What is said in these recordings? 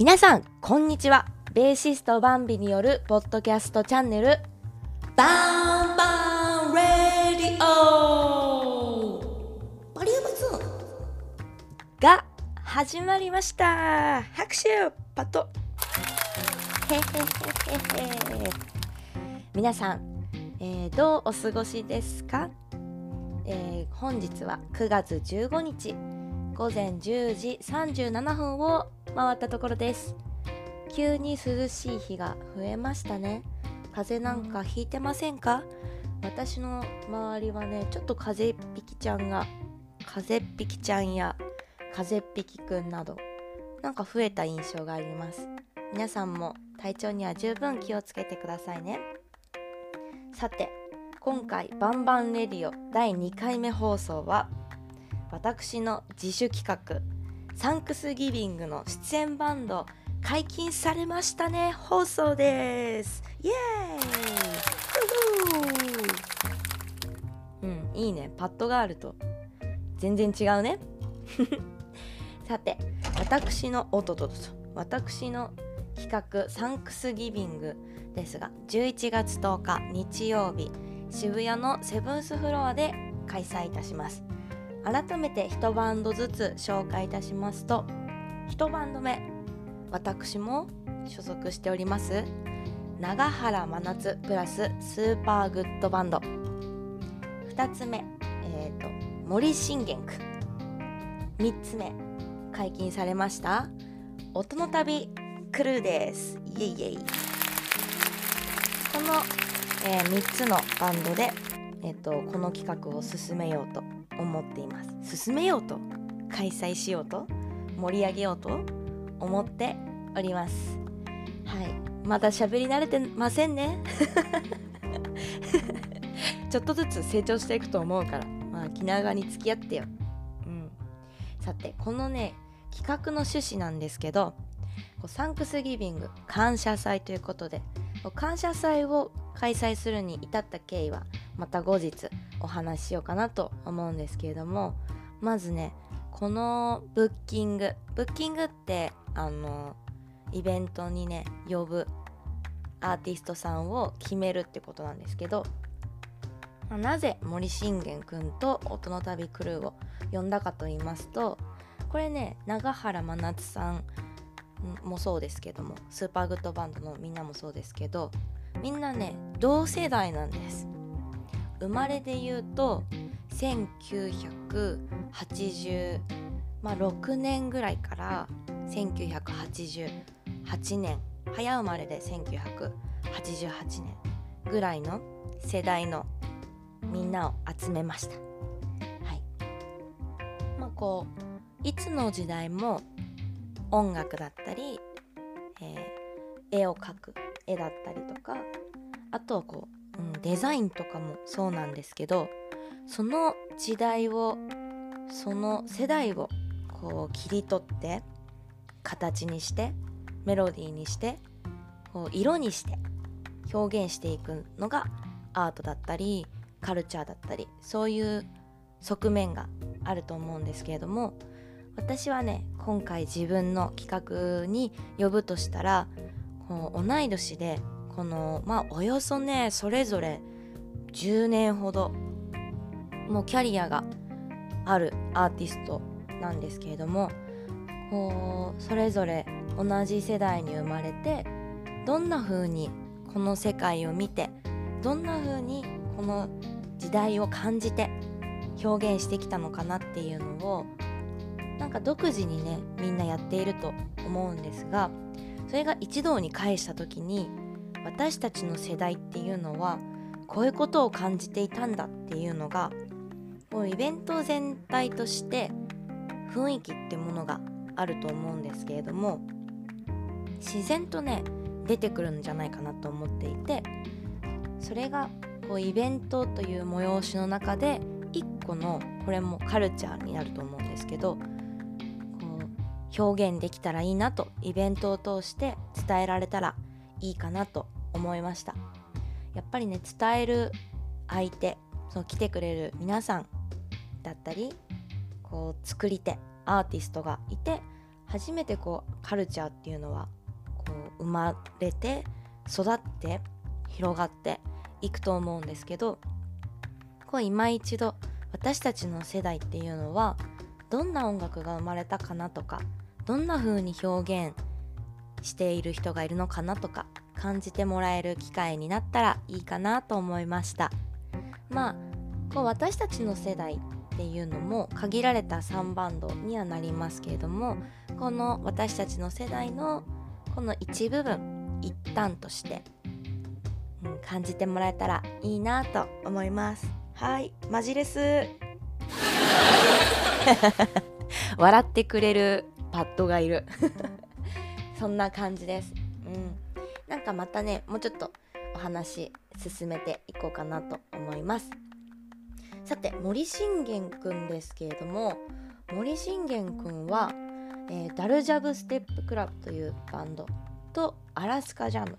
皆さんこんにちは。ベーシストバンビによるポッドキャストチャンネル。バンバンレディオ。ボリューム2が始まりました。拍手パッへへへへへ皆さん、えー、どうお過ごしですか、えー、本日は9月15日。午前10時37分を回ったところです。急に涼しい日が増えましたね。風邪なんかひいてませんか？私の周りはねちょっと風邪っぴきちゃんが風邪っぴきちゃんや風邪っぴきくんなどなんか増えた印象があります。皆さんも体調には十分気をつけてくださいね。さて今回バンバンレディオ第2回目放送は私の自主企画サンクスギビングの出演バンド解禁されましたね放送です。イエーイ。うんいいね。パッドがあると。全然違うね。さて私のおととと私の企画サンクスギビングですが11月10日日曜日渋谷のセブンスフロアで開催いたします。改めて1バンドずつ紹介いたしますと1バンド目私も所属しております長原真夏プラススーパーグッドバンド。2つ目、えーと、森信玄区3つ目解禁されました音の旅クルーです。イエイイエイ。この、えー、3つのバンドで、えーとこの企画を進めようと思っています。進めようと開催しようと盛り上げようと思っております。はい。まだ喋り慣れてませんね。ちょっとずつ成長していくと思うからまあ気長に付き合ってよ。うん。さてこのね企画の趣旨なんですけどサンクスギビング感謝祭ということで感謝祭を開催するに至った経緯はまた後日お話ししようかなと思うんですけれどもまずねこのブッキングブッキングってあのイベントにね呼ぶアーティストさんを決めるってことなんですけどまなぜ森信玄くんと音の旅クルーを呼んだかと言いますとこれね永原真夏さんもそうですけどもスーパーグッドバンドのみんなもそうですけどみんなね同世代なんです。生まれで言うと1986、まあ、年ぐらいから1988年早生まれで1988年ぐらいの世代のみんなを集めました。はいまあ、こういつの時代も音楽だったり、えー、絵を描く絵だったりとかあとはこううん、デザインとかもそうなんですけどその時代をその世代をこう切り取って形にしてメロディーにしてこう色にして表現していくのがアートだったりカルチャーだったりそういう側面があると思うんですけれども私はね今回自分の企画に呼ぶとしたらこう同い年でこのまあおよそねそれぞれ10年ほどもうキャリアがあるアーティストなんですけれどもこうそれぞれ同じ世代に生まれてどんな風にこの世界を見てどんな風にこの時代を感じて表現してきたのかなっていうのをなんか独自にねみんなやっていると思うんですがそれが一堂に会した時に私たちの世代っていうのはこういうことを感じていたんだっていうのがもうイベント全体として雰囲気ってものがあると思うんですけれども自然とね出てくるんじゃないかなと思っていてそれがこうイベントという催しの中で一個のこれもカルチャーになると思うんですけどこう表現できたらいいなとイベントを通して伝えられたらいいいいかなと思いました。やっぱりね伝える相手その来てくれる皆さんだったりこう作り手アーティストがいて初めてこうカルチャーっていうのはこう生まれて育って広がっていくと思うんですけどこう今一度私たちの世代っていうのはどんな音楽が生まれたかなとかどんな風に表現している人がいるのかなとか感じてもらえる機会になったらいいかなと思いました。まあこう私たちの世代っていうのも限られた3バンドにはなりますけれどもこの私たちの世代のこの一部分一旦として、うん、感じてもらえたらいいなと思います。はいマジレス。笑ってくれるパッドがいる。そんな感じです。うん。なんかまたねもうちょっとお話進めていこうかなと思います。さて森信玄くんですけれども森信玄くんは、えー、ダルジャブステップクラブというバンドとアラスカジャム。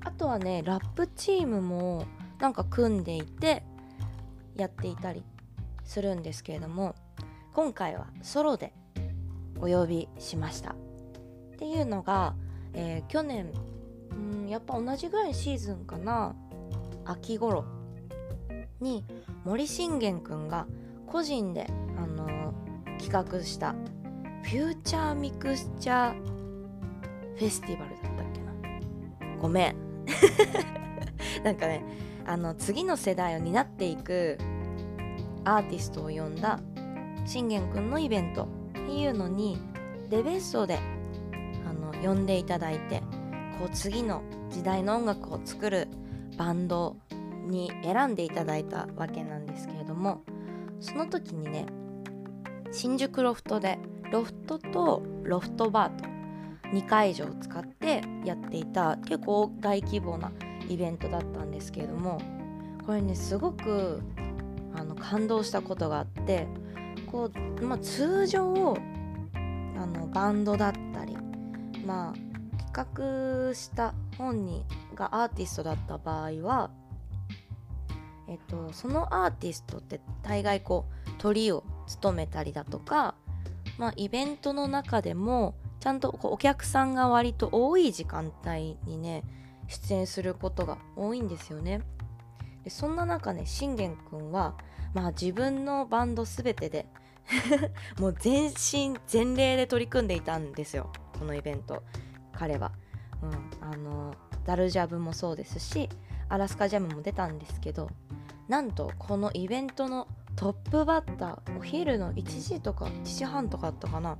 あとはねラップチームもなんか組んでいてやっていたりするんですけれども今回はソロでお呼びしました。っていうのが、えー、去年んやっぱ同じぐらいシーズンかな。秋頃に森信玄くんが個人で、あのー、企画したフューチャーミクスチャーフェスティバルだったっけな。ごめん。なんかねあの次の世代を担っていくアーティストを呼んだ信玄くんのイベントっていうのにデベッソで呼んでいただいてこう次の時代の音楽を作るバンドに選んでいただいたわけなんですけれどもその時にね新宿ロフトでロフトとロフトバーと2会場を使ってやっていた結構大規模なイベントだったんですけれどもこれねすごくあの感動したことがあってこう、まあ、通常あのバンドだったりまあ企画した本人がアーティストだった場合はえっと、そのアーティストって大概こう鳥を務めたりだとか、まあ、イベントの中でもちゃんとこうお客さんが割と多い時間帯にね出演することが多いんですよね。でそんな中ね信玄くんは、まあ、自分のバンド全てで もう全身全霊で取り組んでいたんですよこのイベント彼は。うん、あのダルジャブもそうですしアラスカジャムも出たんですけどなんとこのイベントのトップバッターお昼の1時とか1時半とかだったかな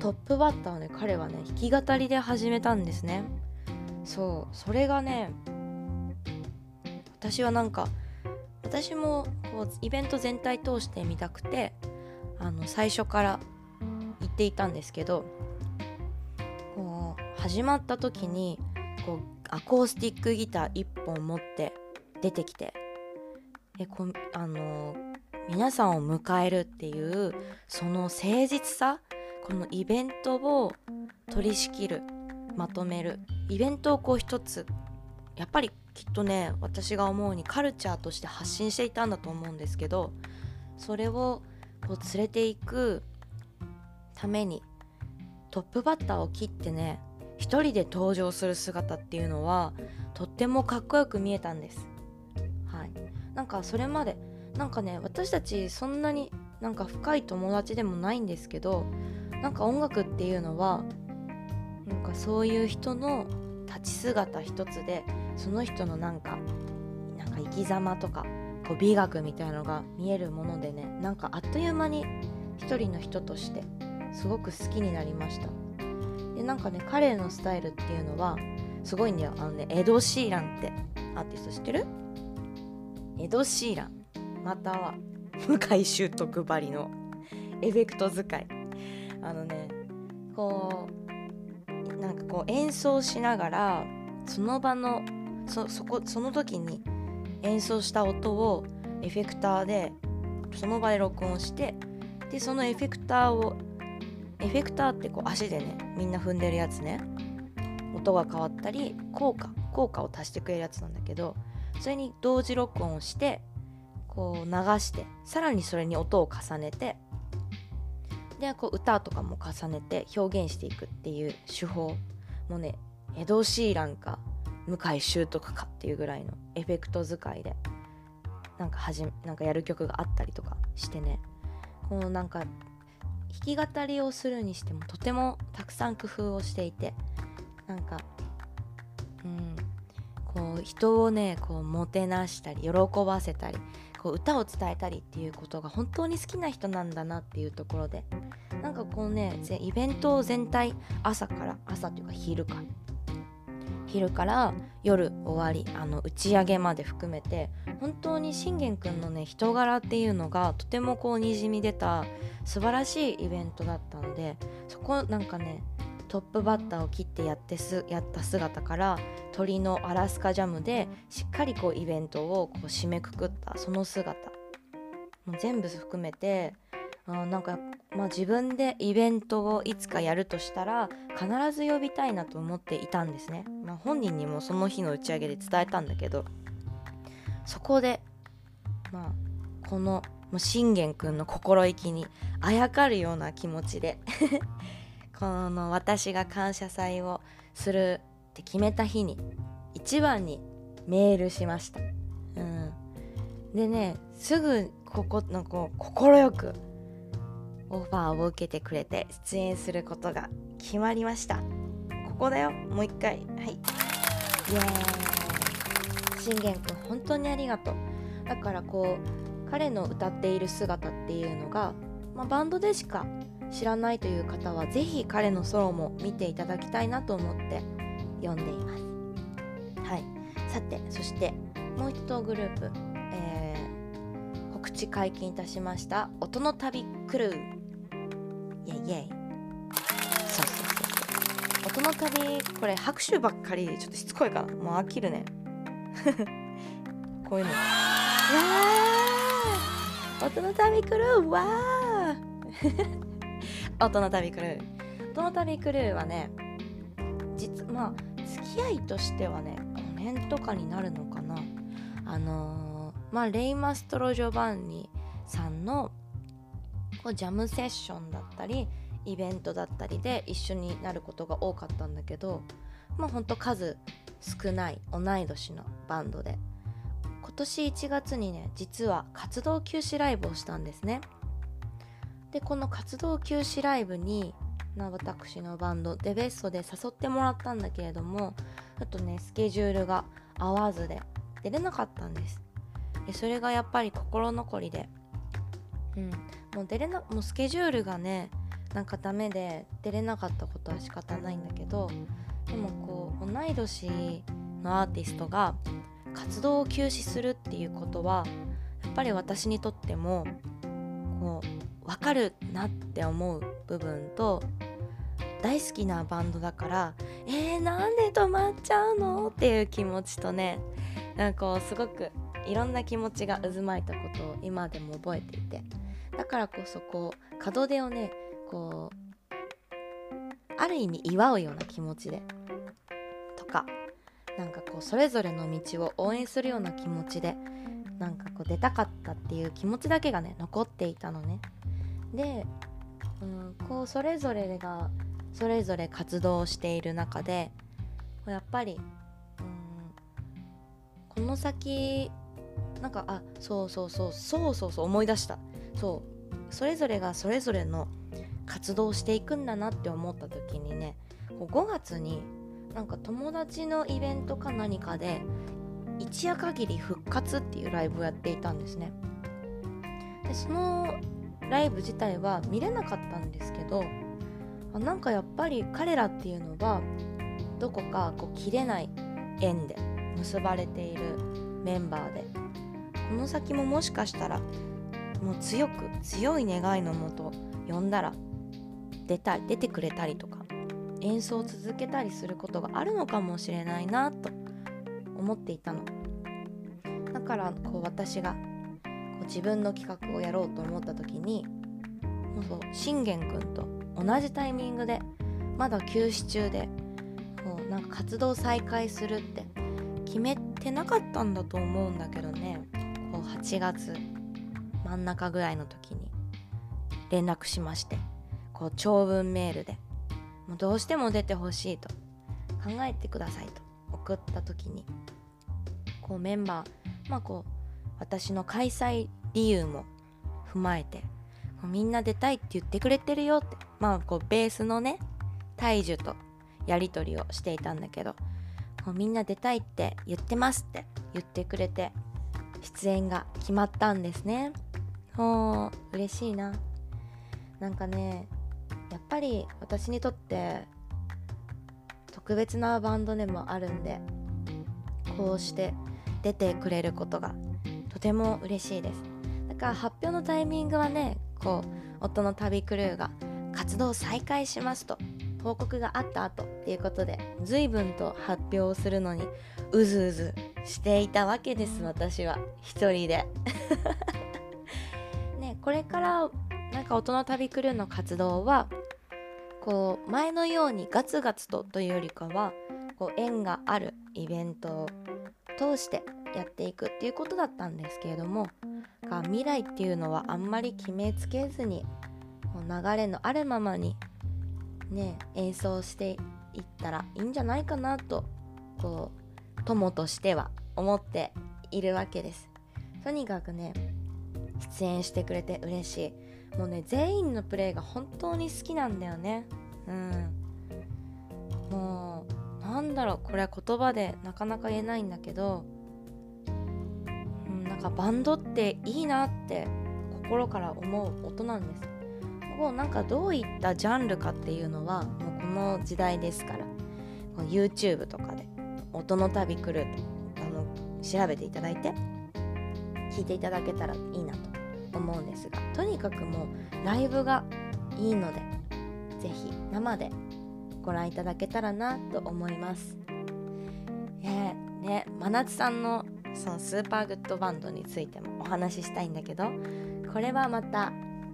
トップバッターをね彼はね弾き語りで始めたんですねそうそれがね私はなんか私もこうイベント全体通して見たくてあの最初から言っていたんですけど始まった時にこうアコースティックギター1本持って出てきてでこあの皆さんを迎えるっていうその誠実さこのイベントを取り仕切るまとめるイベントをこう一つやっぱりきっとね私が思うにカルチャーとして発信していたんだと思うんですけどそれをこう連れていくためにトップバッターを切ってね一人で登場する姿っていうのはとってもかっこよく見えたんです。はい。なんかそれまでなんかね私たちそんなになんか深い友達でもないんですけどなんか音楽っていうのはなんかそういう人の立ち姿一つでその人のなんかなんか生き様とかこう美学みたいなのが見えるものでねなんかあっという間に一人の人としてすごく好きになりました。でなんかね彼のスタイルっていうのはすごいんだよ。あのねエド・シーランってアーティスト知ってる？エド・シーラン。または向井秀徳ばりのエフェクト使い。あのねこうなんかこう演奏しながらその場のそそこその時に演奏した音をエフェクターでその場で録音してでそのエフェクターをエフェクターってこう足でねみんな踏んでるやつね。音が変わったり効果効果を足してくれるやつなんだけどそれに同時録音をしてこう流してさらにそれに音を重ねてでこう歌とかも重ねて表現していくっていう手法もねエド・シーランか向井秀徳かっていうぐらいのエフェクト使いでなんかはじなんかやる曲があったりとかしてね。このなんか弾き語りをするにしてもとてもたくさん工夫をしていてなんかうんこう人をねこうもてなしたり喜ばせたりこう歌を伝えたりっていうことが本当に好きな人なんだなっていうところでなんかこうねイベント全体朝から朝というか昼か昼から夜終わりあの打ち上げまで含めて本当に信玄くんのね人柄っていうのがとてもこうにじみ出た素晴らしいイベントだったのでそこなんかねトップバッターを切ってやってすやった姿から鳥のアラスカジャムでしっかりこうイベントをこう締めくくったその姿。もう全部含めてあなんか、まあ、自分でイベントをいつかやるとしたら必ず呼びたいなと思っていたんですね、まあ、本人にもその日の打ち上げで伝えたんだけどそこでまあこの信玄くんの心意気にあやかるような気持ちで この私が感謝祭をするって決めた日に一番にメールしました。うん、でねすぐここのこう快くオファーを受けてくれて出演することが決まりました。ここだよ。もう一回。はい。イエーイ。信玄くん本当にありがとう。だからこう彼の歌っている姿っていうのが、まあ、バンドでしか知らないという方は是非彼のソロも見ていただきたいなと思って読んでいます。はい。さてそしてもう一グループ、えー、告知解禁いたしました。音の旅クルー。イェイ。イェイそうそうそう。音の旅これ拍手ばっかりちょっとしつこいかなもう飽きるね。こういうの。わー。音の旅クルーわー。音の旅クルー。音の 旅クルーはね実まあ付き合いとしてはね5年とかになるのかな。あのー、まあレイ・マストロ・ジョバンニさんのこうジャムセッションだったりイベントだったりで一緒になることが多かったんだけどまあほんと数少ない同い年のバンドで。今年1月にね実は活動休止ライブをしたんですね。でこの活動休止ライブにな私のバンドデベストで誘ってもらったんだけれどもちょっとねスケジュールが合わずで出れなかったんです。でそれがやっぱり心残りでうんもう出れなもうスケジュールがねなんかダメで出れなかったことは仕方ないんだけどでもこう同い年のアーティストが活動を休止するっていうことはやっぱり私にとってもこう分かるなって思う部分と大好きなバンドだからえー、なんで止まっちゃうのっていう気持ちとねなんかこうすごくいろんな気持ちが渦巻いたことを今でも覚えていて。だからこそこう門出をねこうある意味祝うような気持ちでとかなんかこうそれぞれの道を応援するような気持ちでなんかこう出たかったっていう気持ちだけがね残っていたのね。で、うん、こうそれぞれがそれぞれ活動をしている中でやっぱり、うん、この先なんかあそうそうそうそうそうそう思い出した。そうそれぞれがそれぞれの活動をしていくんだなって思った時にね5月になんか友達のイベントか何かで一夜限り復活っていうライブをやっていたんですね。でそのライブ自体は見れなかったんですけどあなんかやっぱり彼らっていうのはどこかこう切れない縁で結ばれているメンバーでこの先ももしかしたらもう強く強い願いのもと呼んだら出た出てくれたりとか演奏を続けたりすることがあるのかもしれないなと思っていたの。だからこう私がこう自分の企画をやろうと思った時にもうそう信玄くんと同じタイミングでまだ休止中でこうなんか活動再開するって決めてなかったんだと思うんだけどね。8月真ん中ぐらいの時に連絡しましてこう長文メールでもうどうしても出てほしいと考えてくださいと送った時にこうメンバーまあこう私の開催理由も踏まえてみんな出たいって言ってくれてるよってまあこうベースのね大樹とやり取りをしていたんだけどもうみんな出たいって言ってますって言ってくれて出演が決まったんですね。ほう嬉しいな。なんかねやっぱり私にとって特別なバンドでもあるんでこうして出てくれることがとても嬉しいです。だから発表のタイミングはねこう夫の旅クルーが活動再開しますと報告があった後っていうことで随分と発表をするのにうずうずしていたわけです私は。一人で。ねこれからなんか音の旅クルーの活動はこう前のようにガツガツとというよりかはこう縁があるイベントを通してやっていくっていうことだったんですけれどもが未来っていうのはあんまり決めつけずに流れのあるままにね演奏していったらいいんじゃないかなとこう友としては思っているわけです。とにかくね出演してくれて嬉しい。もうね全員のプレイが本当に好きなんだよね。うん。もうなんだろうこれは言葉でなかなか言えないんだけどうん、なんかバンドっていいなって心から思う音なんです。もうなんかどういったジャンルかっていうのはもうこの時代ですから。YouTube とかで「音の旅来る」あの調べていただいて聞いていただけたらいいなと思うんですがとにかくもうライブがいいので是非生でご覧いただけたらなと思います。えー、ね真夏さんのそのスーパーグッドバンドについてもお話ししたいんだけどこれはまた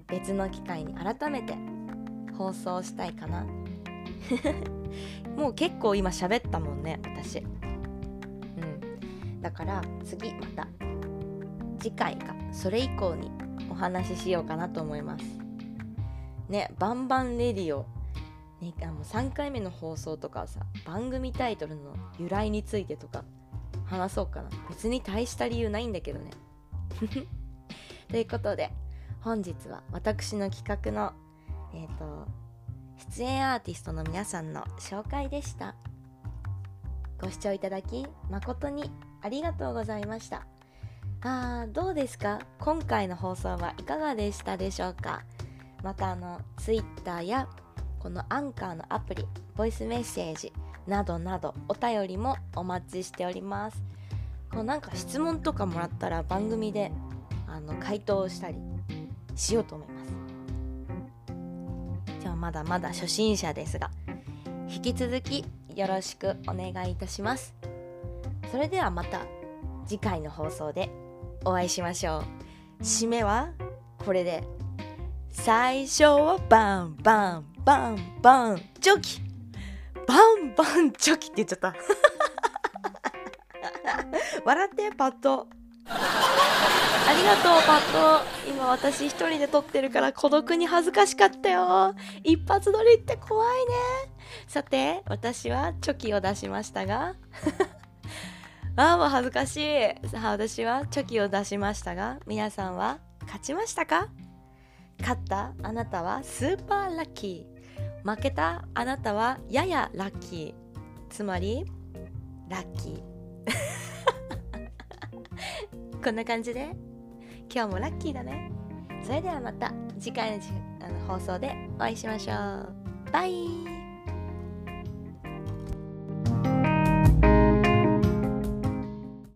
別の機会に改めて放送したいかな もう結構今喋ったもんね私だから次また。次回か。それ以降にお話ししようかなと思います。ねバンバンレディオ。ね、あの3回目の放送とかさ番組タイトルの由来についてとか話そうかな。別に大した理由ないんだけどね。ということで本日は私の企画のえっ、ー、と出演アーティストの皆さんの紹介でした。ご視聴いただき誠にありがとうございました。あーどうですか？今回の放送はいかがでしたでしょうか？またあの Twitter やこのアンカーのアプリボイスメッセージなどなどお便りもお待ちしております。こうなんか質問とかもらったら番組であの回答したりしようと思います。じゃあまだまだ初心者ですが引き続きよろしくお願いいたします。それではまた次回の放送でお会いしましょう。締めはこれで。最初はバンバンバンバン。チョキ。バンバンチョキって言っちゃった。笑ってパッと。ありがとうパッと。今私一人で撮ってるから孤独に恥ずかしかったよ。一発撮りって怖いね。さて私はチョキを出しましたがああもう恥ずかしい。さあ私はチョキを出しましたが皆さんは勝ちましたか？勝った？あなたはスーパーラッキー。負けた？あなたはややラッキー。つまりラッキー。こんな感じで。今日もラッキーだね。それではまた次回の放送でお会いしましょう。バイ。